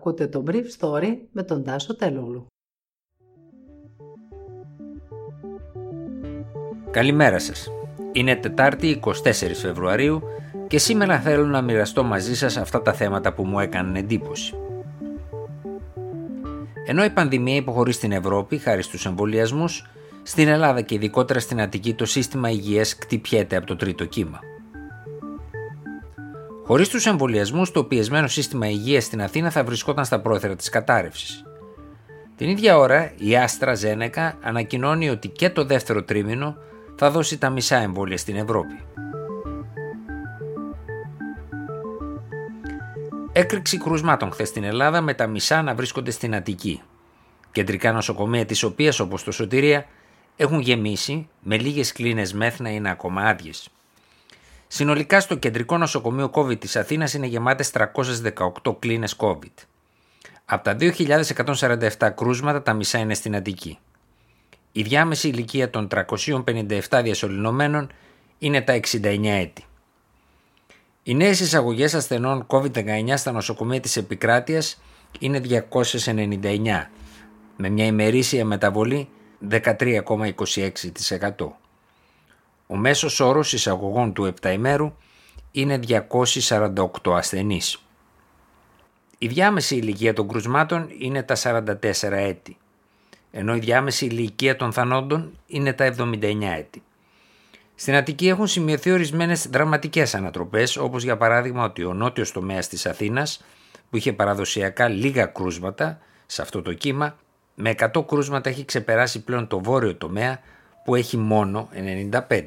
Ακούτε το Brief Story με τον Τάσο Τελούλου. Καλημέρα σας. Είναι Τετάρτη 24 Φεβρουαρίου και σήμερα θέλω να μοιραστώ μαζί σας αυτά τα θέματα που μου έκαναν εντύπωση. Ενώ η πανδημία υποχωρεί στην Ευρώπη χάρη στους εμβολιασμούς, στην Ελλάδα και ειδικότερα στην Αττική το σύστημα υγείας κτυπιέται από το τρίτο κύμα. Χωρίς τους εμβολιασμούς, το πιεσμένο σύστημα υγείας στην Αθήνα θα βρισκόταν στα πρόθερα της κατάρρευσης. Την ίδια ώρα, η Άστρα Ζένεκα ανακοινώνει ότι και το δεύτερο τρίμηνο θα δώσει τα μισά εμβόλια στην Ευρώπη. Έκρηξη κρουσμάτων χθες στην Ελλάδα με τα μισά να βρίσκονται στην Αττική. Κεντρικά νοσοκομεία της οποίας, όπως το Σωτηρία, έχουν γεμίσει με λίγες κλίνες μέθ να είναι ακόμα άδειες. Συνολικά στο κεντρικό νοσοκομείο COVID της Αθήνας είναι γεμάτες 318 κλίνες COVID. Από τα 2.147 κρούσματα τα μισά είναι στην Αττική. Η διάμεση ηλικία των 357 διασωληνωμένων είναι τα 69 έτη. Οι νέες εισαγωγές ασθενών COVID-19 στα νοσοκομεία της επικράτειας είναι 299, με μια ημερήσια μεταβολή 13,26%. Ο μέσος όρος εισαγωγών του επταημέρου είναι 248 ασθενείς. Η διάμεση ηλικία των κρουσμάτων είναι τα 44 έτη, ενώ η διάμεση ηλικία των θανόντων είναι τα 79 έτη. Στην Αττική έχουν σημειωθεί ορισμένες δραματικές ανατροπές, όπως για παράδειγμα ότι ο νότιος τομέας της Αθήνας, που είχε παραδοσιακά λίγα κρούσματα σε αυτό το κύμα, με 100 κρούσματα έχει ξεπεράσει πλέον το βόρειο τομέα που έχει μόνο 95.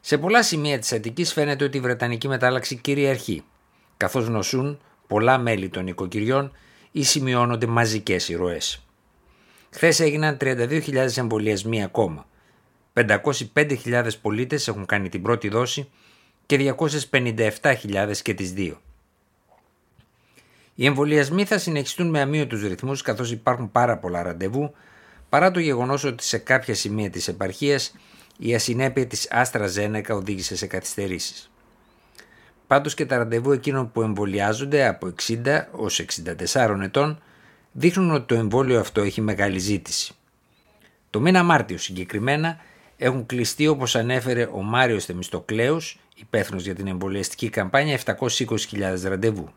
Σε πολλά σημεία της Αττικής φαίνεται ότι η Βρετανική μετάλλαξη κυριαρχεί, καθώς νοσούν πολλά μέλη των οικοκυριών ή σημειώνονται μαζικές ηρωές. Χθες έγιναν 32.000 εμβολιασμοί ακόμα. 505.000 πολίτες έχουν κάνει την πρώτη δόση και 257.000 και τις δύο. Οι εμβολιασμοί θα συνεχιστούν με αμύωτους ρυθμούς καθώς υπάρχουν πάρα πολλά ραντεβού παρά το γεγονός ότι σε κάποια σημεία της επαρχίας η ασυνέπεια της Άστρα Ζένεκα οδήγησε σε καθυστερήσεις. Πάντως και τα ραντεβού εκείνων που εμβολιάζονται από 60 ως 64 ετών δείχνουν ότι το εμβόλιο αυτό έχει μεγάλη ζήτηση. Το μήνα Μάρτιο συγκεκριμένα έχουν κλειστεί όπως ανέφερε ο Μάριος Θεμιστοκλέους, υπεύθυνος για την εμβολιαστική καμπάνια 720.000 ραντεβού.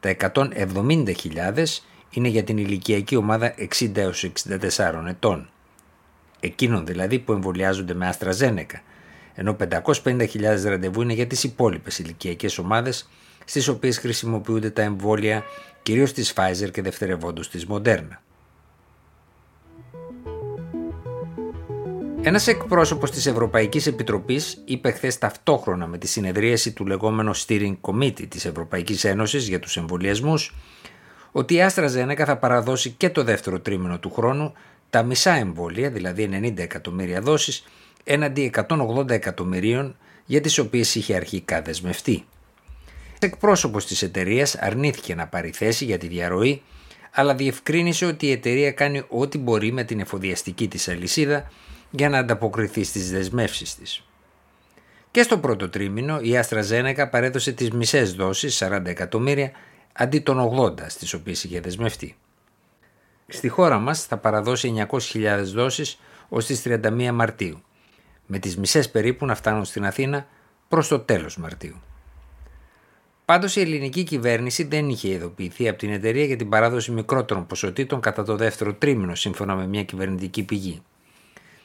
Τα 170.000 είναι για την ηλικιακή ομάδα 60 έως 64 ετών. Εκείνων δηλαδή που εμβολιάζονται με AstraZeneca, ενώ 550.000 ραντεβού είναι για τις υπόλοιπες ηλικιακές ομάδες στις οποίες χρησιμοποιούνται τα εμβόλια κυρίως της Pfizer και δευτερευόντως της Moderna. Ένας εκπρόσωπος της Ευρωπαϊκής Επιτροπής είπε χθες ταυτόχρονα με τη συνεδρίαση του λεγόμενου Steering Committee της Ευρωπαϊκής Ένωσης για τους εμβολιασμούς ότι η AstraZeneca θα παραδώσει και το δεύτερο τρίμηνο του χρόνου τα μισά εμβόλια, δηλαδή 90 εκατομμύρια δόσεις, έναντι 180 εκατομμυρίων για τις οποίες είχε αρχικά δεσμευτεί. Εκπρόσωπος της εταιρείας αρνήθηκε να πάρει θέση για τη διαρροή, αλλά διευκρίνησε ότι η εταιρεία κάνει ό,τι μπορεί με την εφοδιαστική της αλυσίδα για να ανταποκριθεί στις δεσμεύσεις της. Και στο πρώτο τρίμηνο η Αστραζένεκα παρέδωσε τις μισές δόσεις, 40 εκατομμύρια, αντί των 80 στις οποίες είχε δεσμευτεί. Στη χώρα μας θα παραδώσει 900.000 δόσεις ως τις 31 Μαρτίου, με τις μισές περίπου να φτάνουν στην Αθήνα προς το τέλος Μαρτίου. Πάντως η ελληνική κυβέρνηση δεν είχε ειδοποιηθεί από την εταιρεία για την παράδοση μικρότερων ποσοτήτων κατά το δεύτερο τρίμηνο σύμφωνα με μια κυβερνητική πηγή.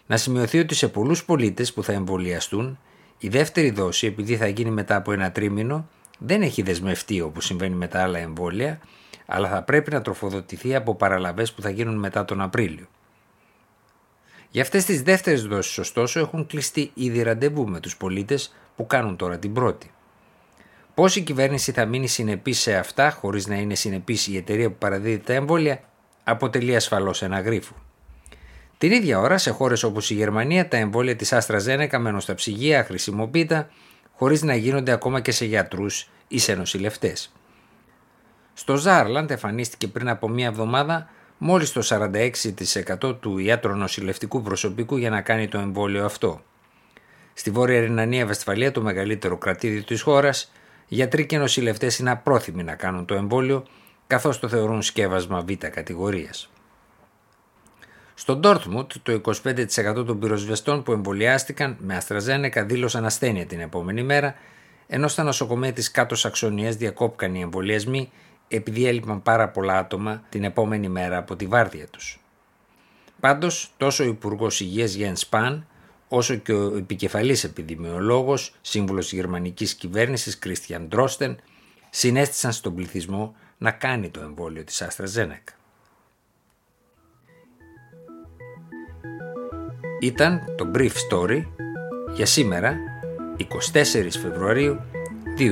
Να σημειωθεί ότι σε πολλούς πολίτες που θα εμβολιαστούν η δεύτερη δόση επειδή θα γίνει μετά από ένα τρίμηνο δεν έχει δεσμευτεί όπως συμβαίνει με τα άλλα εμβόλια αλλά θα πρέπει να τροφοδοτηθεί από παραλαβές που θα γίνουν μετά τον Απρίλιο. Για αυτές τις δεύτερες δόσεις ωστόσο έχουν κλειστεί ήδη ραντεβού με τους πολίτες που κάνουν τώρα την πρώτη. Πώς η κυβέρνηση θα μείνει συνεπής σε αυτά χωρίς να είναι συνεπής η εταιρεία που παραδίδει τα εμβόλια αποτελεί ασφαλώς ένα γρίφο. Την ίδια ώρα σε χώρες όπως η Γερμανία τα εμβόλια της Άστρα Ζένεκα μένουν στα ψυγεία χρησιμοποιείται χωρίς να γίνονται ακόμα και σε γιατρούς ή σε νοσηλευτές. Στο Ζάρλαντ εμφανίστηκε πριν από μία εβδομάδα μόλις το 46% του ιατρονοσηλευτικού προσωπικού για να κάνει το εμβόλιο αυτό. Στη Βόρεια Ρινανία Βεσφαλία, το μεγαλύτερο κρατήδιο της χώρας, γιατροί και νοσηλευτές είναι απρόθυμοι να κάνουν το εμβόλιο καθώς το θεωρούν σκεύασμα β' κατηγορίας. Στον Ντόρτμουντ, το 25% των πυροσβεστών που εμβολιάστηκαν με Αστραζένεκα δήλωσαν ασθένεια την επόμενη μέρα, ενώ στα νοσοκομεία της κάτω Σαξονίας διακόπηκαν οι εμβολιασμοί επειδή έλειπαν πάρα πολλά άτομα την επόμενη μέρα από τη βάρδια τους. Πάντως, τόσο ο Υπουργός Υγείας Γιέν Σπάν, όσο και ο επικεφαλής επιδημιολόγος, σύμβουλος γερμανικής κυβέρνησης Κρίστιαν Ντρόστεν, συνέστησαν στον πληθυσμό να κάνει το εμβόλιο της Αστραζένεκα. Ήταν το Brief Story για σήμερα 24 Φεβρουαρίου 2021.